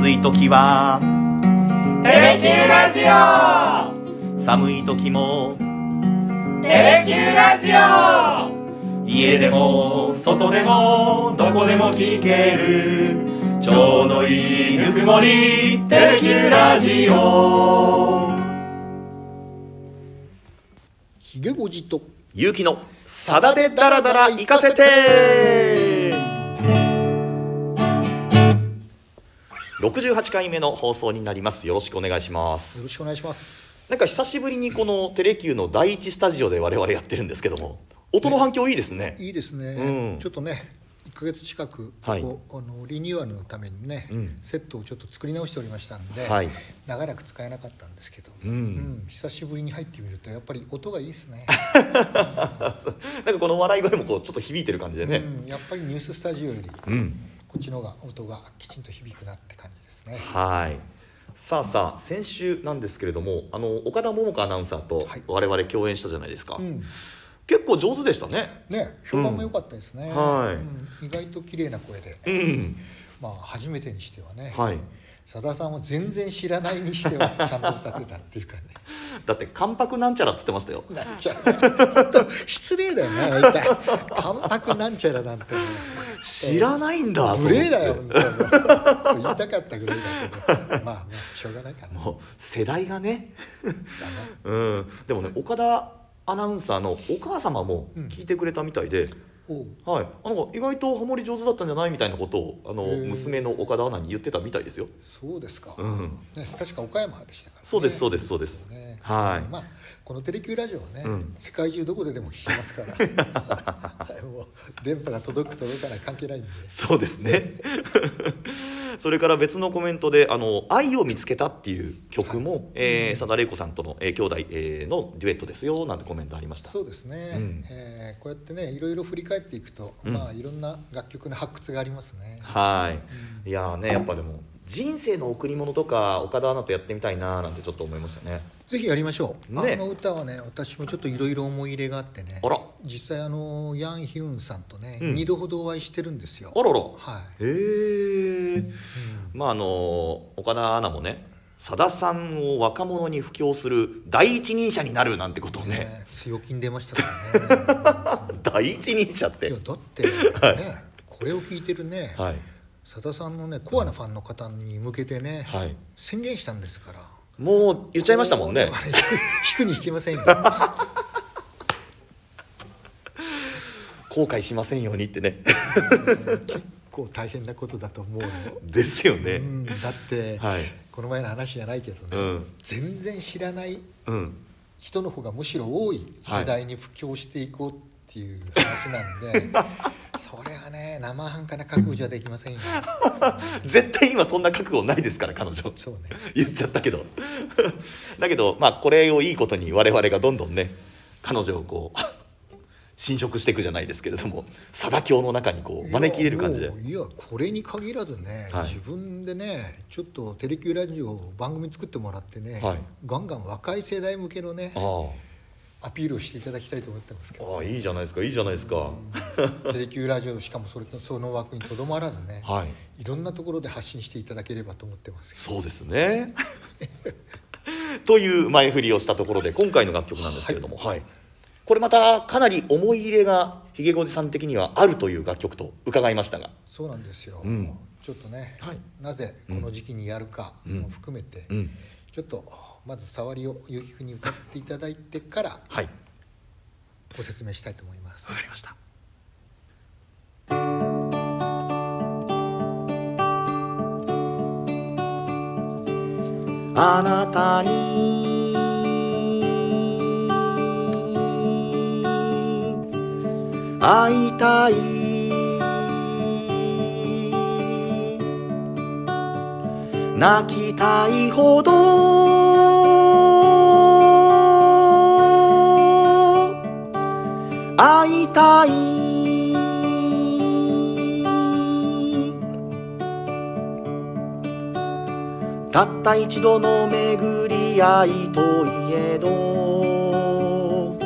暑い時はテレキューラジオ。寒い時もテレキューラジオ。家でも外でもどこでも聞けるちょうどいいぬくもりテレキューラジオ。ひげごじと勇気のさだでダラダラ行かせて68回目の放送になります。よろしくお願いします。よろしくお願いします。なんか久しぶりにこのテレキューの第一スタジオで我々やってるんですけども音の反響いいですね。いいですね、うん。ちょっとね1ヶ月近く、はい。こうあのリニューアルのためにね、うん。セットをちょっと作り直しておりましたんで、はい。長らく使えなかったんですけど、うん。久しぶりに入ってみるとやっぱり音がいいですね、なんかこの笑い声もこうちょっと響いてる感じでね。うん、やっぱりニューススタジオより、うん、こっちの方が音がきちんと響くなって感じですね。はい。さあさあ先週なんですけれどもあの岡田桃佳アナウンサーとはい。我々共演したじゃないですか、うん。結構上手でしたね。ね評判も良かったですね、うん。はい。うん。意外と綺麗な声で、うん。まあ初めてにしてはね、はいさださんを全然知らないにしては ちゃんと歌ってたっていうかね。だって関白なんちゃらっつってましたよ。なっちゃう本当失礼だよね大体。関白なんちゃらなんてね。知らないんだ無礼だよ本当に言いたかったぐらいだけどまあまあしょうがないかな。もう世代がね。だねうん。でもね岡田アナウンサーのお母様も聞いてくれたみたいで、おうはい、あなんか意外とハモリ上手だったんじゃないみたいなことをあの娘の岡田アナに言ってたみたいですよ。そうですか、うん。ね、確か岡山でしたから、ね、そうですそうですそうです。ね。はい。まあこのテレキューラジオはね、うん。世界中どこででも聞けますから。はいもう電波が届く届かない関係ないんで。そうですねそれから別のコメントで「あの愛を見つけた」っていう曲も、えー佐田玲子さんとの、えー兄弟、えーのデュエットですよなんてコメントありました。そうですね、うん。えーこうやってねいろいろ振り返っていくと、うん。まあいろんな楽曲の発掘がありますね。はい、いやーねやっぱでも人生の贈り物とか岡田アナとやってみたいなーなんてちょっと思いましたね。ぜひやりましょう、ね。あの歌はね私もちょっといろいろ思い入れがあってね。あら。実際あのヤン・ヒュンさんとね、うん。二度ほどお会いしてるんですよ。あらら。はい。へえまああのー岡田アナもねさださんを若者に布教する第一人者になるなんてことをね。ね強気に出ましたからね。第一人者って。いやだってはい。ね、これを聞いてるねはいさださんのねコアなファンの方に向けてね、はい。宣言したんですから。もう言っちゃいましたもんね。引くに引けませんよ。後悔しませんようにってね。結構大変なことだと思うよ、ですよね。うん、だって、はい。この前の話じゃないけどね、うん。全然知らないうん。人の方がむしろ多い世代に布教していこうっていう話なんで、それはね生半可な覚悟じゃできませんよ。絶対今そんな覚悟ないですから彼女。そうね。言っちゃったけど。だけどまあこれをいいことに我々がどんどんね彼女をこう侵食していくじゃないですけれども貞教の中にこう招き入れる感じで。いやこれに限らずね、はい。自分でねちょっとテレキューラジオ番組作ってもらってね、はい。ガンガン若い世代向けのねあアピールをしていただきたいと思ってますけど。あああいいじゃないですかいいじゃないですかテレキューラジオしかもそれその枠にとどまらずね、はい。いろんなところで発信していただければと思ってます。そうですね。という前振りをしたところで今回の楽曲なんですけれども、はい。これまたかなり思い入れがひげごじさん的にはあるという楽曲と伺いましたが。そうなんですよ、うん。ちょっとね、はい。なぜこの時期にやるかも含めて、うん。ちょっとまず触りをゆうきくんに歌っていただいてからはい。ご説明したいと思います。わかりましたあなたに。会いたい。泣きたいほど。会いたい。たった一度の巡り合いといえど。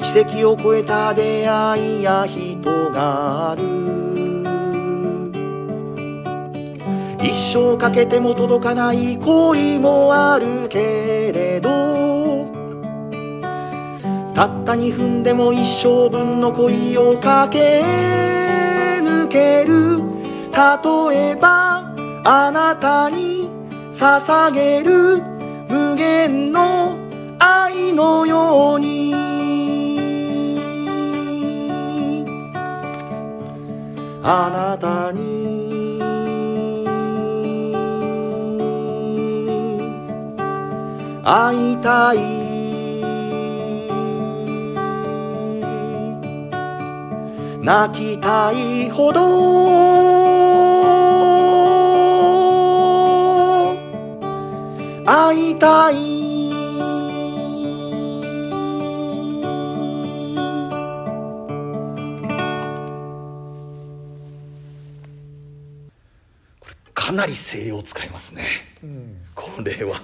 奇跡を超えた出会いや人がある。一生かけても届かない恋もあるけれど。たった2分でも一生分の恋を駆け抜ける。例えばあなたに捧げる無限の愛のように。あなたに。会いたい。泣きたいほど。会いたい。これかなり声量を使いますね。うん、これは。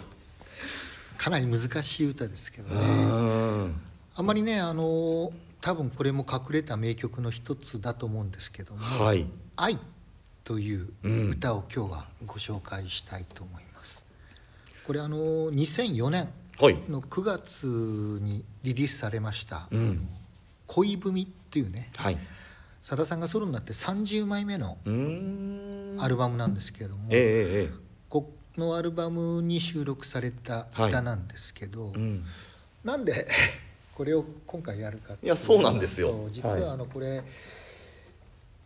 かなり難しい歌ですけどうねん。あまりねあの多分これも隠れた名曲の一つだと思うんですけども。はい「愛」といううん歌を今日はご紹介したいと思います。これあの2004年はい。の9月にリリースされましたうん「恋文」っていうねはい。さださんがソロになって30枚目のアルバムなんですけれども、えええええこのアルバムに収録された歌なんですけど、えうん。なんでこれを今回やるかっていやそうなんですよ。実はあのこれ、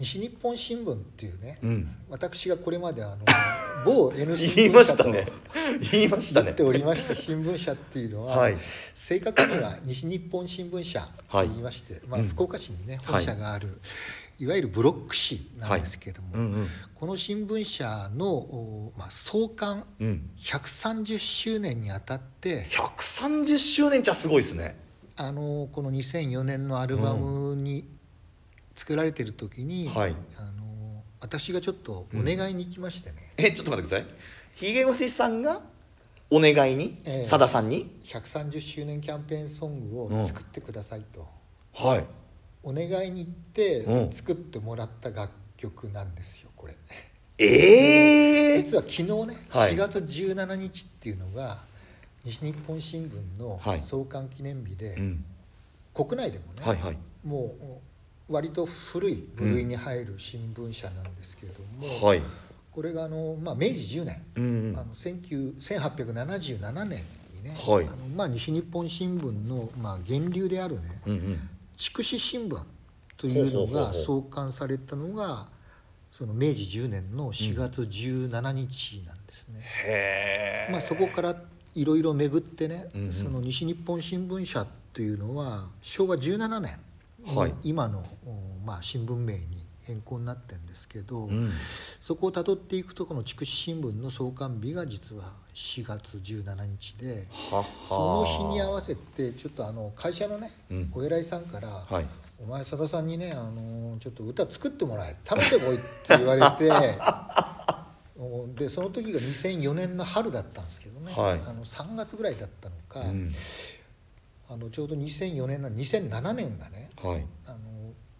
西日本新聞っていうね、うん。私がこれまであの 某 N 新聞社と言いましたね。言っておりました新聞社っていうのは、はい。正確には西日本新聞社と言いまして、まあ、うん。福岡市にねはい。本社がある、い、わゆるブロック紙なんですけども、うんうん。この新聞社の、おまあ、創刊うん。130周年にあたって130周年じゃすごいですね。あのこの2004年のアルバムに作られてる時に、はい。あの私がちょっとお願いに行きましてね、えちょっと待ってください。ひげおじさんがお願いに？ええ。さださんに？130周年キャンペーンソングうん。を作ってくださいと、はい。お願いに行ってうん。作ってもらった楽曲なんですよこれ。ええ実は昨日ね、はい。4月17日っていうのが西日本新聞のはい。創刊記念日で、うん。国内でもね、はいはい。もう割と古い部類に入る新聞社なんですけれども、はい。これがあの、まあ、明治10年、うんあの19 1877年にね、はい。あのまあ、西日本新聞の、まあ、源流であるねうんうん。筑紫新聞というのが創刊されたのがその明治10年の4月17日なんですね。へえ。まあ、そこからいろいろ巡ってね、うんうん。その西日本新聞社というのは昭和17年にはい。今の、おまあ、新聞名に変更になってるんですけど、うん。そこをたどっていくとこの筑紫新聞の創刊日が実は4月17日でその日に合わせてちょっとあの会社のね、うん。お偉いさんから「はい。お前さださんにねあのちょっと歌作ってもらえ頼んでこい」って言われて おでその時が2004年の春だったんですけどね、はい。あの3月ぐらいだったのか、うんあのちょうど2004年の2007年がねはい。あの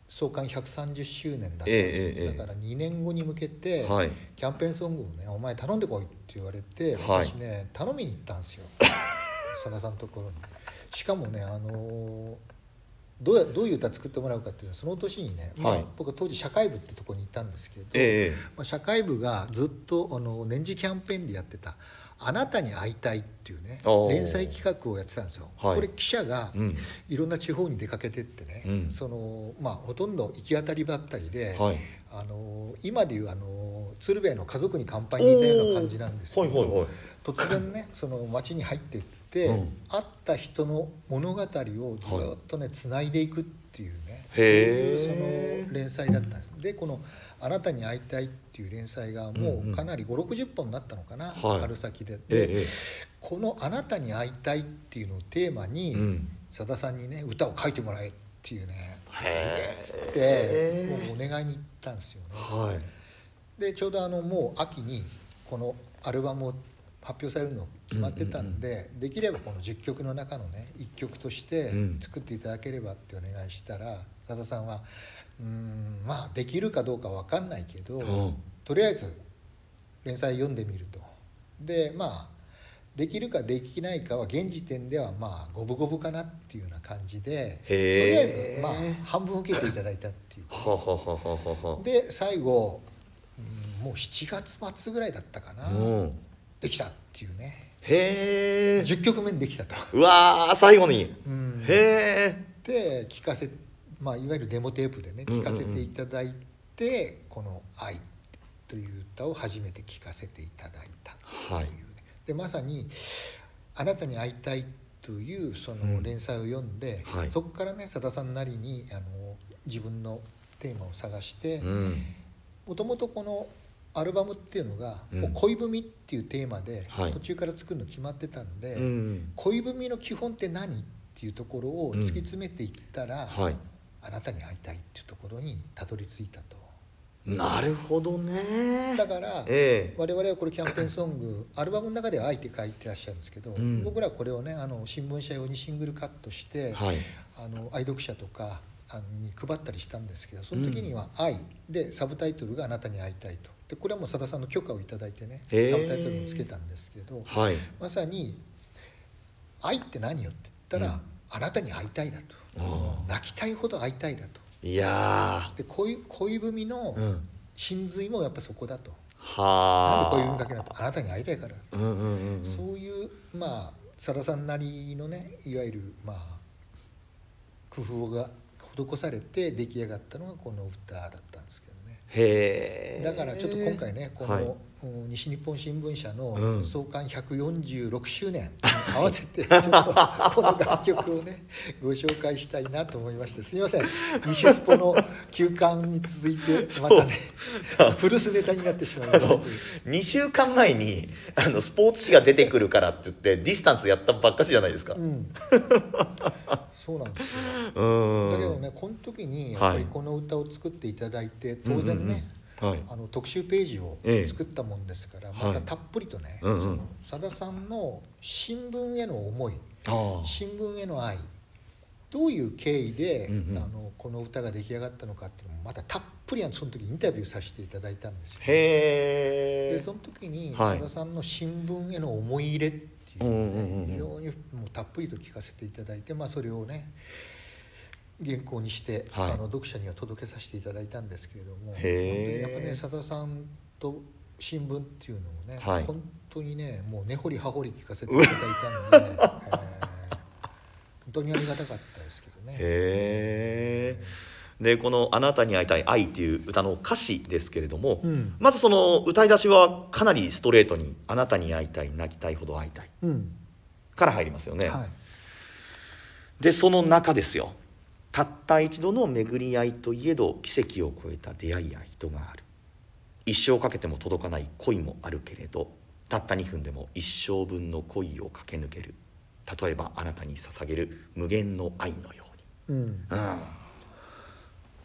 創刊130周年だったんですよ、だから2年後に向けて、はい。キャンペーンソングをね「お前頼んでこい」って言われて、はい。私ね頼みに行ったんですよ。さださんのところに。しかもねあのどうやどういう歌作ってもらうかっていうとその年にね、まあはい。僕は当時社会部ってとこにいたんですけど、ええ。まあ、社会部がずっとあの年次キャンペーンでやってた「あなたに会いたい」っていうね連載企画をやってたんですよ。はい。これ記者がうん。いろんな地方に出かけてってね、うん。そのまあ、ほとんど行き当たりばったりで、はい。あの今でいうあの鶴瓶の「家族に乾杯」に似たような感じなんですけど、はいはいはい。突然ね その町に入っていって、うん。会った人の物語をずっとねつないでいくっていうね、そういうその連載だったんです。でこの「あなたに会いたい」っていう連載がもうかなり560本になったのかな、はい。春先で。で、えええ。この「あなたに会いたい」っていうのをテーマにうん。さだ、さんにね歌を書いてもらえっていうねへー。つってもうお願いに行ったんですよね。はい。でちょうどあのもう秋にこのアルバムを発表されるの決まってたんで、できればこの10曲の中のね1曲としてうん。作っていただければってお願いしたらさださんは「うーんまあできるかどうかわかんないけど、うん。とりあえず連載読んでみると。でまあできるかできないかは現時点ではまあ五分五分かなっていうような感じでとりあえずまあ半分受けていただいたっていう。で最後、うんもう7月末ぐらいだったかな、うんできたっていうね。へえ。10曲目にできたと。うわー最後に。うん。へえ。で聞かせ、まあ、いわゆるデモテープでねうんうんうん。聞かせていただいて、この「愛」という歌を初めて聞かせていただいたというね、でまさに「あなたに会いたい」というその連載を読んで、はい。そこからねさださんなりにあの自分のテーマを探してうん。もともとこのアルバムっていうのが「うん。恋文」っていうテーマではい。途中から作るの決まってたんで、うん恋文の基本って何っていうところを突き詰めていったら、はい。あなたに会いたいっていうところにたどり着いたと。なるほどね。だからええ。我々はこれキャンペーンソングアルバムの中では「愛」って書いてらっしゃるんですけど、うん。僕らはこれをねあの新聞社用にシングルカットして、はい。あの愛読者とかあのに配ったりしたんですけどその時には「愛」でサブタイトルが「あなたに会いたいと」でこれはもうさださんの許可をいただいてねサブタイトルもつけたんですけどはい。まさに「愛って何よ?」って言ったら、うんあなたに会いたいだと。あ泣きたいほど会いたいだと。いやで恋恋文の真髄もやっぱそこだと、はあなんで恋文かけなとあなたに会いたいからだと、うんうんうんうん。そういうまあさださんなりのねいわゆるまあ工夫が施されて出来上がったのがこの歌だったんですけど。ねへえだからちょっと今回ねこの、西日本新聞社うん。の創刊146周年に 合わせてちょっとこの楽曲をね ご紹介したいなと思いましてすみません。西スポの休刊に続いてまたね古巣ネタになってしまいました。けど2週間前にあのスポーツ紙が出てくるからって言ってディスタンスやったばっかしじゃないですか。うん、そうなんですよ。うん。だけどねこの時にやっぱりこの歌を作っていただいて当然ね、うんうん。うんはい。あの特集ページをええ。作ったもんですから、はい。またたっぷりとね、うんうん。そのさださんの新聞への思い新聞への愛どういう経緯で、うんうん。あのこの歌が出来上がったのかっていうのもまたたっぷりその時インタビューさせていただいたんですよ。でその時にはい。さださんの新聞への思い入れっていうのをね、うんうんうんうん。非常にもうたっぷりと聞かせていただいて、まあ、それをね原稿にして、はい。あの読者には届けさせていただいたんですけれども本当にやっぱねさださんと新聞っていうのをね、はい。本当にねもう根掘り葉掘り聞かせていただいたので、えー 本当にありがたかったですけどね。へえでこの「あなたに会いたい愛」っていう歌の歌詞ですけれども、うん。まずその歌い出しはかなりストレートに「あなたに会いたい泣きたいほど会いたいうん」から入りますよね、はい。でその中ですよたった一度の巡り合いといえど奇跡を超えた出会いや人がある。一生かけても届かない恋もあるけれどたった2分でも一生分の恋を駆け抜ける。例えばあなたに捧げる無限の愛のようんうに、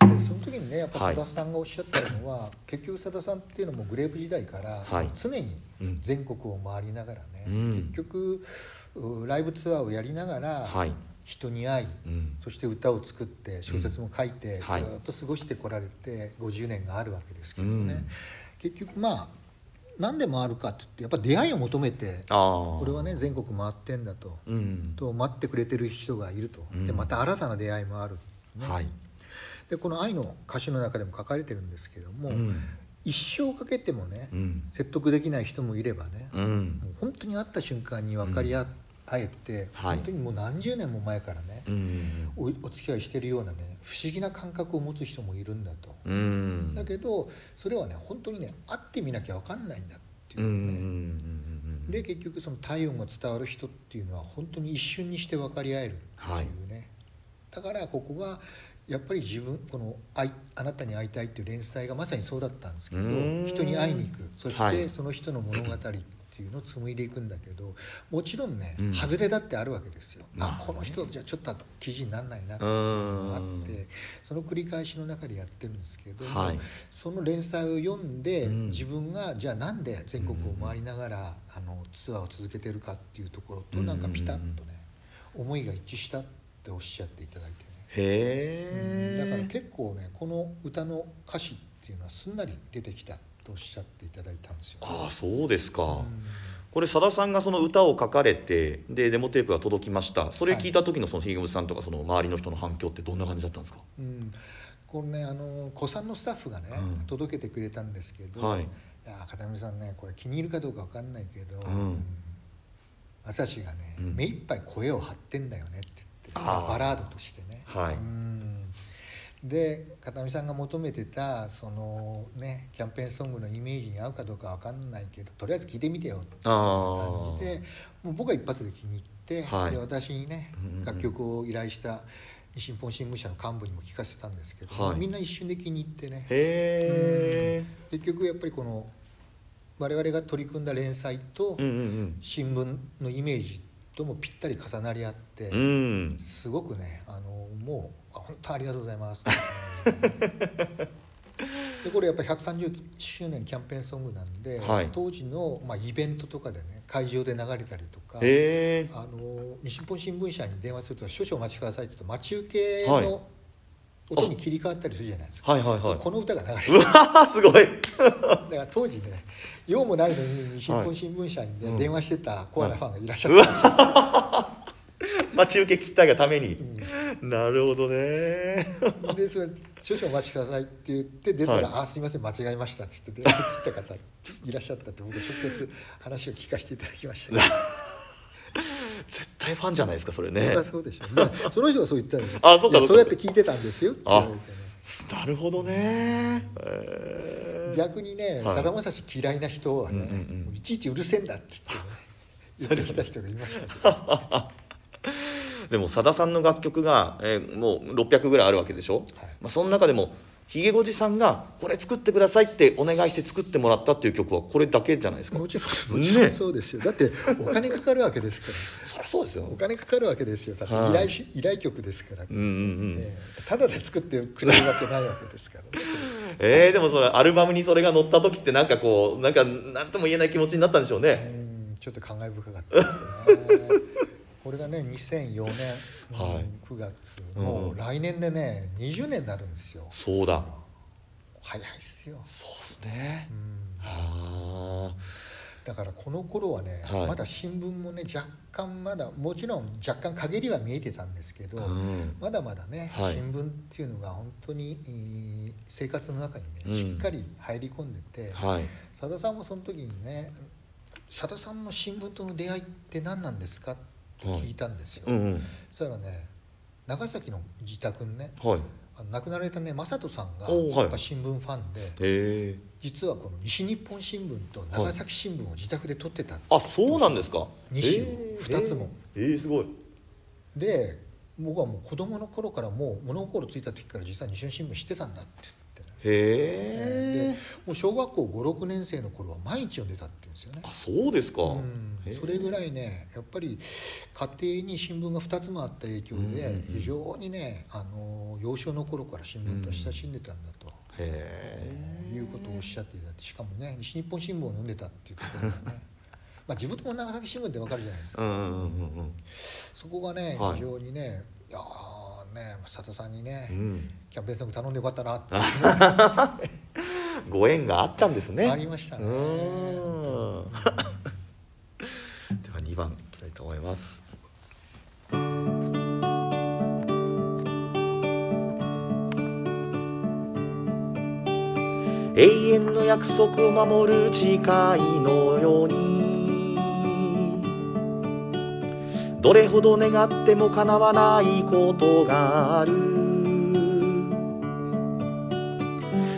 うん。でその時にねやっぱはいさんがおっしゃったのは、結局さださんっていうのもグレープ時代から、はい。常にうん。全国を回りながらね、うん。結局うライブツアーをやりながら、はい人に会い、うん。そして歌を作って小説も書いて、はい。ずっと過ごしてこられて50年があるわけですけどね、うん。結局まあ何でもあるかって言ってやっぱ出会いを求めてこれはね全国回ってんだと。うん。と待ってくれてる人がいると、うん。でまた新たな出会いもある、ね。はい、でこの「愛」の歌詞の中でも書かれてるんですけども、うん。一生かけてもね、うん。説得できない人もいればね、本当に会った瞬間に分かり合,、えて、はい。本当にもう何十年も前からね、うん。おお付き合いしてるようなね不思議な感覚を持つ人もいるんだと、うん。だけどそれはね本当にね会ってみなきゃ分かんないんだっていうね、うんうんで結局その体温が伝わる人っていうのは本当に一瞬にして分かり合えるっていうね、だからここがやっぱり自分この愛「あなたに会いたい」っていう連載がまさにそうだったんですけど人に会いに行く。そしはい。てその人の物語っていうのを紡いでいくんだけどもちろんね、うん。外れだってあるわけですよ。まああこの人じゃちょっと記事にならないなってういうのがあんってその繰り返しの中でやってるんですけども、はい。その連載を読んで、うん。自分がじゃあなんで全国を回りながら、あのツアーを続けてるかっていうところとなんかピタッとね、思いが一致したっておっしゃっていただいてね、へえだから結構ねこの歌の歌詞っていうのはすんなり出てきた。ってとおっしゃっていただいたんですよ、ああそうですか、うん。これさださんがその歌を書かれてでデモテープが届きました。それ聞いた時のそのひげむさんとかその周りの人の反響ってどんな感じだったんですか？うん、これねあの古参のスタッフがね、うん。届けてくれたんですけど、はい。いや片見さんねこれ気に入るかどうかわかんないけど、うん。朝志がね、うん。目いっぱい声を張ってんだよねって言って、あ。バラードとしてね。はい。うんで片見さんが求めてたそのねキャンペーンソングのイメージに合うかどうかわかんないけどとりあえず聞いてみてよっていう感じでもう僕は一発で気に入って、はい。で私にねうんうんうん。楽曲を依頼した日本新聞社の幹部にも聞かせたんですけど、はい。みんな一瞬で気に入ってね。結局やっぱりこの我々が取り組んだ連載と新聞のイメージともぴったり重なり合って、すごくねあのもうあ本当ありがとうございます。でこれやっぱり130周年キャンペーンソングなんで、はい。当時の、まあ、イベントとかでね会場で流れたりとかへえ。あの日本新聞社に電話すると「少々お待ちください」って言うと待ち受けはい。の音に切り替わったりするじゃないですか、はいはいはい。でこの歌が流れてうわーすごい。だから当時ね用もないのに日本新聞社にね、うん。電話してたコアなファンがいらっしゃったらしいですよ、待ち受け切ったがために、なるほどね。でそれ「少々お待ちください」って言って出たら「はい。あすいません間違えました」っつって電話切った方いらっしゃったって僕直接話を聞かせていただきました。け ど絶対ファンじゃないですかそれね。そりゃそうでしょうね。その人がそう言ったんですよ。あそうかそうやって聞いてたんですよって言われてね。なるほどね。へー。逆にねはい。さだまさし嫌いな人はね、うんうんうん。いちいちうるせえんだっつってね 言ってきた人がいましたけどでもさださんの楽曲が、えーもう600ぐらいあるわけでしょ、はい。まあ、その中でもひげごじさんがこれ作ってくださいってお願いして作ってもらったっていう曲はこれだけじゃないですか？もちろんもちろね。んそうですよ、だってお金かかるわけですから。そりゃそうですよ。お金かかるわけですよ。はい。依頼し依頼曲ですから、うんうんうん、ええ。ただで作ってくれるわけないわけですから。ね えー、でもそれアルバムにそれが載った時ってなんかこうなんか何とも言えない気持ちになったんでしょうね。うん。ちょっと感慨深かったですねこれがね2004年、はい。うん9月もう来年でね20年になるんですよ。そうだ。早いっすよ、そうですね。うん。あだからこの頃はね、はい。まだ新聞もね若干まだもちろん若干陰りは見えてたんですけど、あうん。まだまだね、はい。新聞っていうのが本当にえー生活の中にね、うん。しっかり入り込んでてはい。さださんもその時にね「さださんの新聞との出会いって何なんですか?」って聞いたんですよ。うんうん。そしたらね長崎の自宅にねはい。あの亡くなられたね正人さんがやっぱ新聞ファンで、へえ実はこの西日本新聞と長崎新聞を自宅で撮ってた、あそうなんですか？西をえー。二つも。えー、えーすごい。で僕はもう子供の頃からもう物心ついた時から実は西日本新聞知ってたんだってへえでもう小学校56年生の頃は毎日読んでたって言うんですよね。あそうですか、うん。それぐらいねやっぱり家庭に新聞が2つもあった影響でん非常にねあの幼少の頃から新聞と親しんでたんだと、いうことをおっしゃっていただいてしかもね西日本新聞を読んでたっていうところがね まあ自分とも長崎新聞ってわかるじゃないですか、そこがねはい。非常にね、い、やーね佐田さんにね、うん。キャンペーンソング頼んでよかったなって。ご縁があったんですね。ありましたね。では2番いきたいと思います。永遠の約束を守る誓いのようにどれほど願っても叶わないことがある。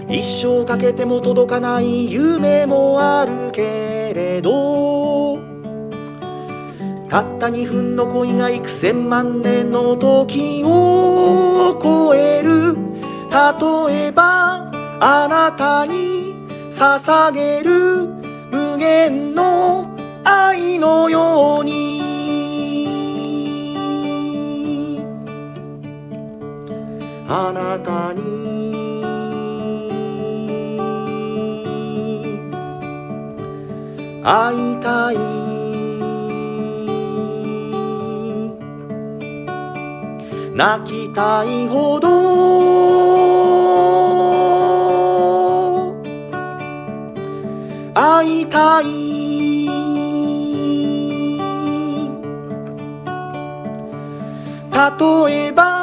一生かけても届かない夢もあるけれどたった2分の恋が幾千万年の時を超える。例えばあなたに捧げる無限の愛のように。あなたに。会いたい。泣きたいほど。会いたい。例えば。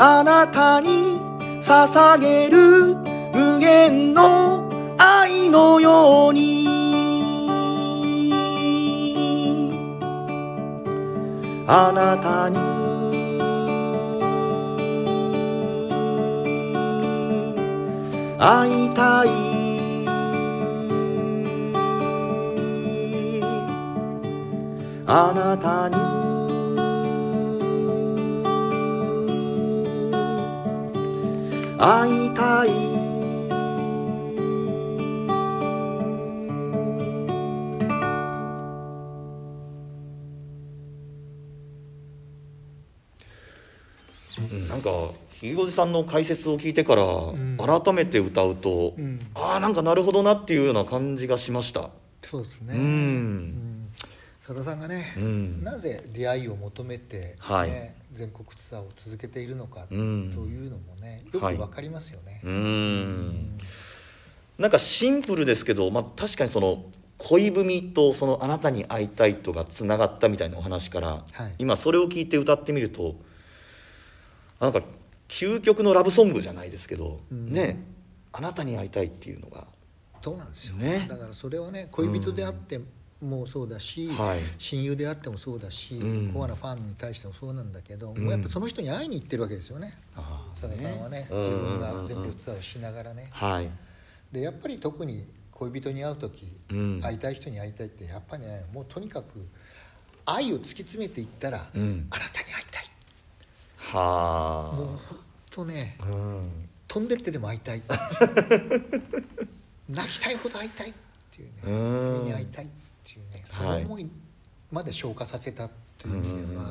あなたに捧げる無限の愛のように。あなたに。会いたい。あなたに。会いたい。うんなんかひげごじさんの解説を聞いてからん。改めて歌うと、うん。ああなんかなるほどなっていうような感じがしました。そうですね、うんうん佐田さんがね、うん。なぜ出会いを求めて、ねはい。全国ツアーを続けているのかとうん。いうのもねよくはいわかりますよね。うーん。なんかシンプルですけど、まあ、確かにその恋文とそのあなたに会いたいとがつながったみたいなお話から、はい。今それを聞いて歌ってみるとあなんか究極のラブソングじゃないですけど、うん。ねあなたに会いたいっていうのが。そうなんですよ、ね。だからそれはね恋人であってもそうだし、はい。親友であってもそうだし、うん。コアなファンに対してもそうなんだけど、うん。もうやっぱその人に会いに行ってるわけですよね。佐田さんはねうん自分が全国ツアーをしながらね。はい。でやっぱり特に恋人に会う時、うん。会いたい人に会いたいってやっぱりねもうとにかく愛を突き詰めていったら、うん。あなたに会いたい。はもう本当ねあうん。飛んでってでも会いたい。泣きたいほど会いたいっていうね。うん。君に会いたいっていうねその思いまで消化させたという意味では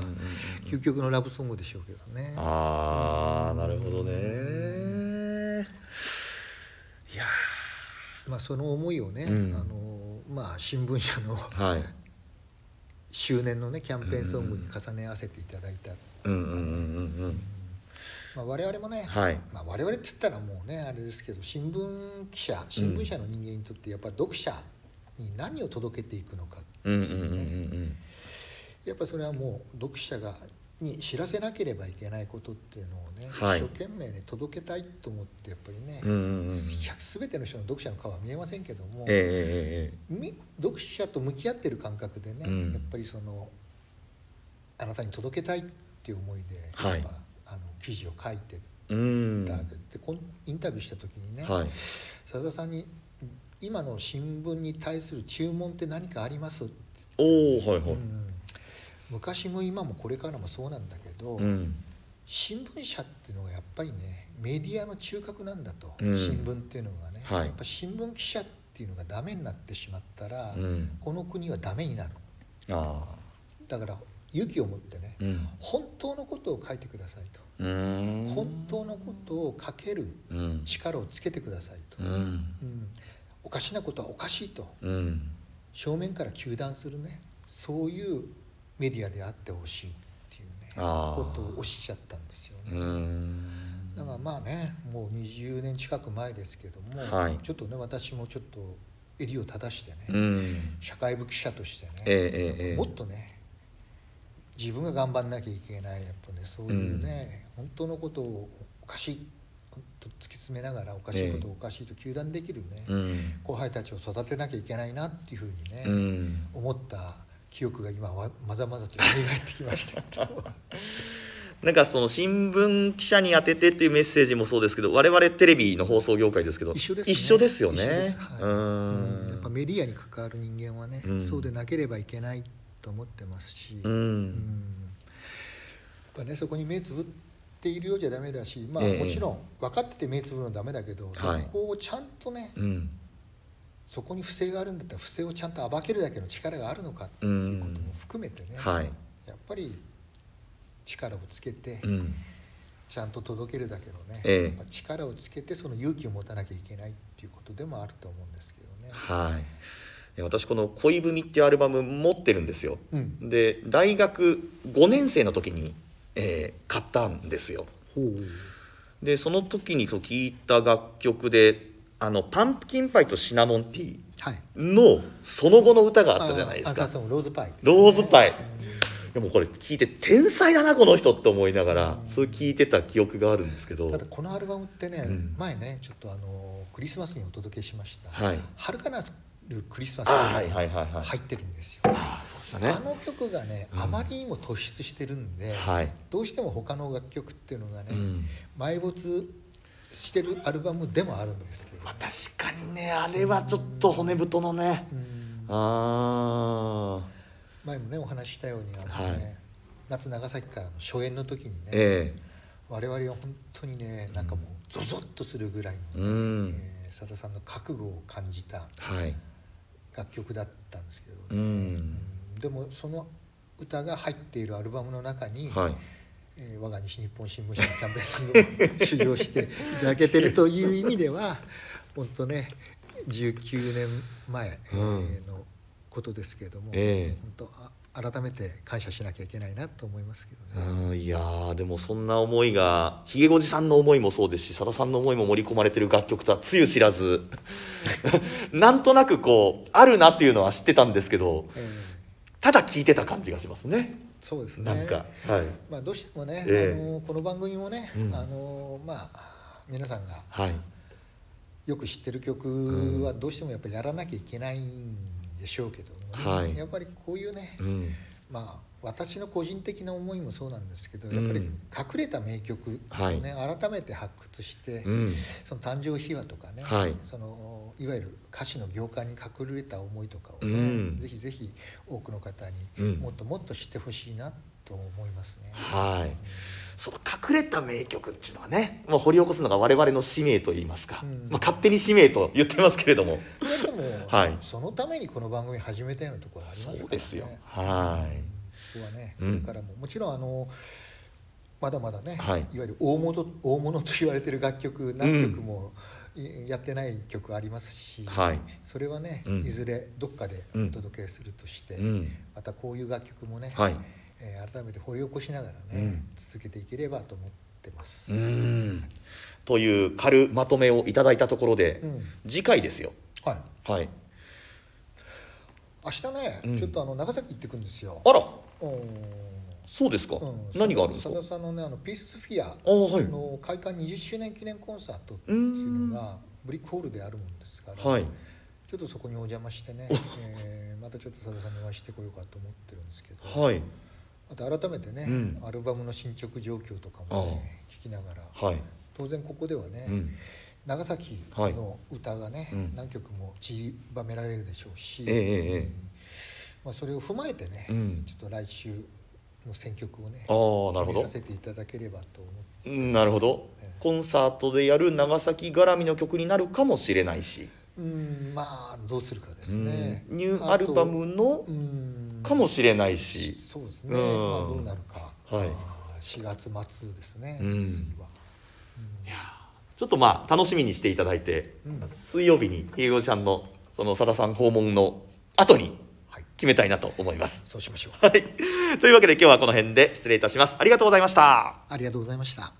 究極のラブソングでしょうけどね。ああなるほどね。いやまあその思いをね、うん。あのまあ新聞社のーはい。周年のねキャンペーンソングに重ね合わせていただいた、うんうんうんうんうん。まあ、我々もね、はい。まあ、我々って言ったらもうねあれですけど新聞記者新聞社の人間にとってやっぱ読者に何を届けていくのかってうんいううんね、やっぱそれはもう読者がに知らせなければいけないことっていうのをね、はい。一生懸命ね届けたいと思ってやっぱりね、うんうんうんうん。全ての人の読者の顔は見えませんけども、読者と向き合ってる感覚でね、うん。やっぱりそのあなたに届けたいっていう思いで、はい。やっぱあの記事を書いてえうん。た、でインタビューした時にね、はい。佐田さんに「今の新聞に対する注文って何かあります?」おおはいはい。うん。昔も今もこれからもそうなんだけど、うん。新聞社っていうのはやっぱりねメディアの中核なんだと、うん。新聞っていうのがね、はい。やっぱ新聞記者っていうのがダメになってしまったら、うん。この国はダメになる。あだから勇気を持ってね、本当のことを書いてくださいと、本当のことを書けるうん。力をつけてくださいと、うん。うんおかしなことはおかしいと。うん。正面から糾弾するね。そういうメディアであってほしいっていうね。ことをおっしゃったんですようね。ん。だからまあねもう20年近く前ですけども、はい。ちょっとね私もちょっと襟を正してね、うん。社会部記者としてね、ええもっとね自分が頑張んなきゃいけないやっぱねそういうね、本当のことをおかしいと突き詰めながらおかしいことをおかしいと糾弾できるね、うん。後輩たちを育てなきゃいけないなっていうふうにね、うん。思った記憶が今はまざまざと蘇ってきました なんかその新聞記者に当ててっていうメッセージもそうですけど我々テレビの放送業界ですけど一緒ですね。一緒ですよね。はい。やっぱメディアに関わる人間はね、うん。そうでなければいけないと思ってますし、ううんん。やっぱね、そこに目つぶっているようじゃダメだし、まあ、ええ。もちろん分かってて目つぶるのはダメだけど、はい。そこをちゃんとねうん。そこに不正があるんだったら不正をちゃんと暴けるだけの力があるのかっていうことも含めてね、はい。やっぱり力をつけて、うん。ちゃんと届けるだけのね、ええ。やっぱ力をつけてその勇気を持たなきゃいけないっていうことでもあると思うんですけどね。はい。私この「恋文」っていうアルバム持ってるんですよ。うん、で大学5年生の時に、えー買ったんですよ。でその時に聴いた楽曲であのパンプキンパイとシナモンティーのその後の歌があったじゃないですか。あそうそうローズパイね、ローズパイ。でもこれ聞いて天才だなこの人って思いながらそれ聞いてた記憶があるんですけど。ただこのアルバムってね、うん。前ねちょっとあのクリスマスにお届けしました「はい。遥かなるクリスマス」入ってるんですよ。あの曲がね、あまりにも突出してるんで、はい。どうしても他の楽曲っていうのがね、うん。埋没してるアルバムでもあるんですけど、まあ確かにねあれはちょっと骨太のね。うん。ああ前もねお話ししたようにあの、ねはい。夏長崎からの初演の時にね、え我々は本当にねなんかもうゾゾッとするぐらいえの、うん。えーさださんの覚悟を感じたはい楽曲だったんですけど、ううん。んでもその歌が入っているアルバムの中に、はい。えー我が西日本新聞社のキャンペーンさんを修行していただけてるという意味では 本当ね19年前、のことですけれども、ええ。本当あ改めて感謝しなきゃいけないなと思いますけどね。うんいやーでもそんな思いがひげごじさんの思いもそうですしさださんの思いも盛り込まれてる楽曲とはつゆ知らず なんとなくこうあるなっていうのは知ってたんですけどえーただ聞いてた感じがしますね。そうですね。なんかはい。まあ、どうしてもね、ええ。あのこの番組もね、うん。あのまあ皆さんがはい。よく知ってる曲はどうしてもやっぱりやらなきゃいけないんでしょうけども、はい。やっぱりこういうね、うん。まあ私の個人的な思いもそうなんですけどやっぱりうん隠れた名曲をね、改めて発掘して、うん。その誕生秘話とかね、はい。そのいわゆる歌詞の行間に隠れた思いとかをね、うん。ぜひぜひ多くの方うん。にもっともっと知ってほしいなと思いますね。はい。その隠れた名曲っていうのはね、まあ、掘り起こすのが我々の使命といいますか、うん。まあ、勝手に使命と言ってますけれども。でも、はい。そそのためにこの番組始めたようなところありますからね。そうですよ。はい。そこはね、うん。これからも。もちろんあのまだまだね、はい。い、わゆる大物大物と言われてる楽曲何曲もいやってない曲ありますし、はい。それはね、うん。いずれどっかでお届けするとして、うん。またこういう楽曲もね、はいえー改めて掘り起こしながらね、うん。続けていければと思ってます。うん。という軽まとめをいただいたところで、うん。次回ですよ。はい。はい。明日ね、うん。ちょっとあの長崎行ってくんですよ。あら。うん。そうですか、うん。何があるんですさかださんのねあのピースフィアの開館20周年記念コンサートっていうのがブリックホールであるもんですから、はい。ちょっとそこにお邪魔してね、えーまたちょっとさださんにお会いしてこようかと思ってるんですけど、はいまた改めてね、うん。アルバムの進捗状況とかもね聞きながらはい。当然ここではね、うん。長崎の歌がね、うん。何曲も散りばめられるでしょうし、ええええええ。まあ、それを踏まえてね、うん。ちょっと来週の選曲をねああなるほど。決めさせていただければと思ってうんなるほど。ええ。コンサートでやる長崎絡みの曲になるかもしれないし、うんまあどうするかですね、うん。ニューアルバムのうんかもしれないし、そうですね、うん。まあどうなるか、はい。あー4月末ですね、うん。次は、いやーちょっとまあ楽しみにしていただいて、うん。水曜日にひげごちゃんのそのさださん訪問の後にはい。決めたいなと思います。そうしましょう。はい、というわけで今日はこの辺で失礼いたします。ありがとうございました。ありがとうございました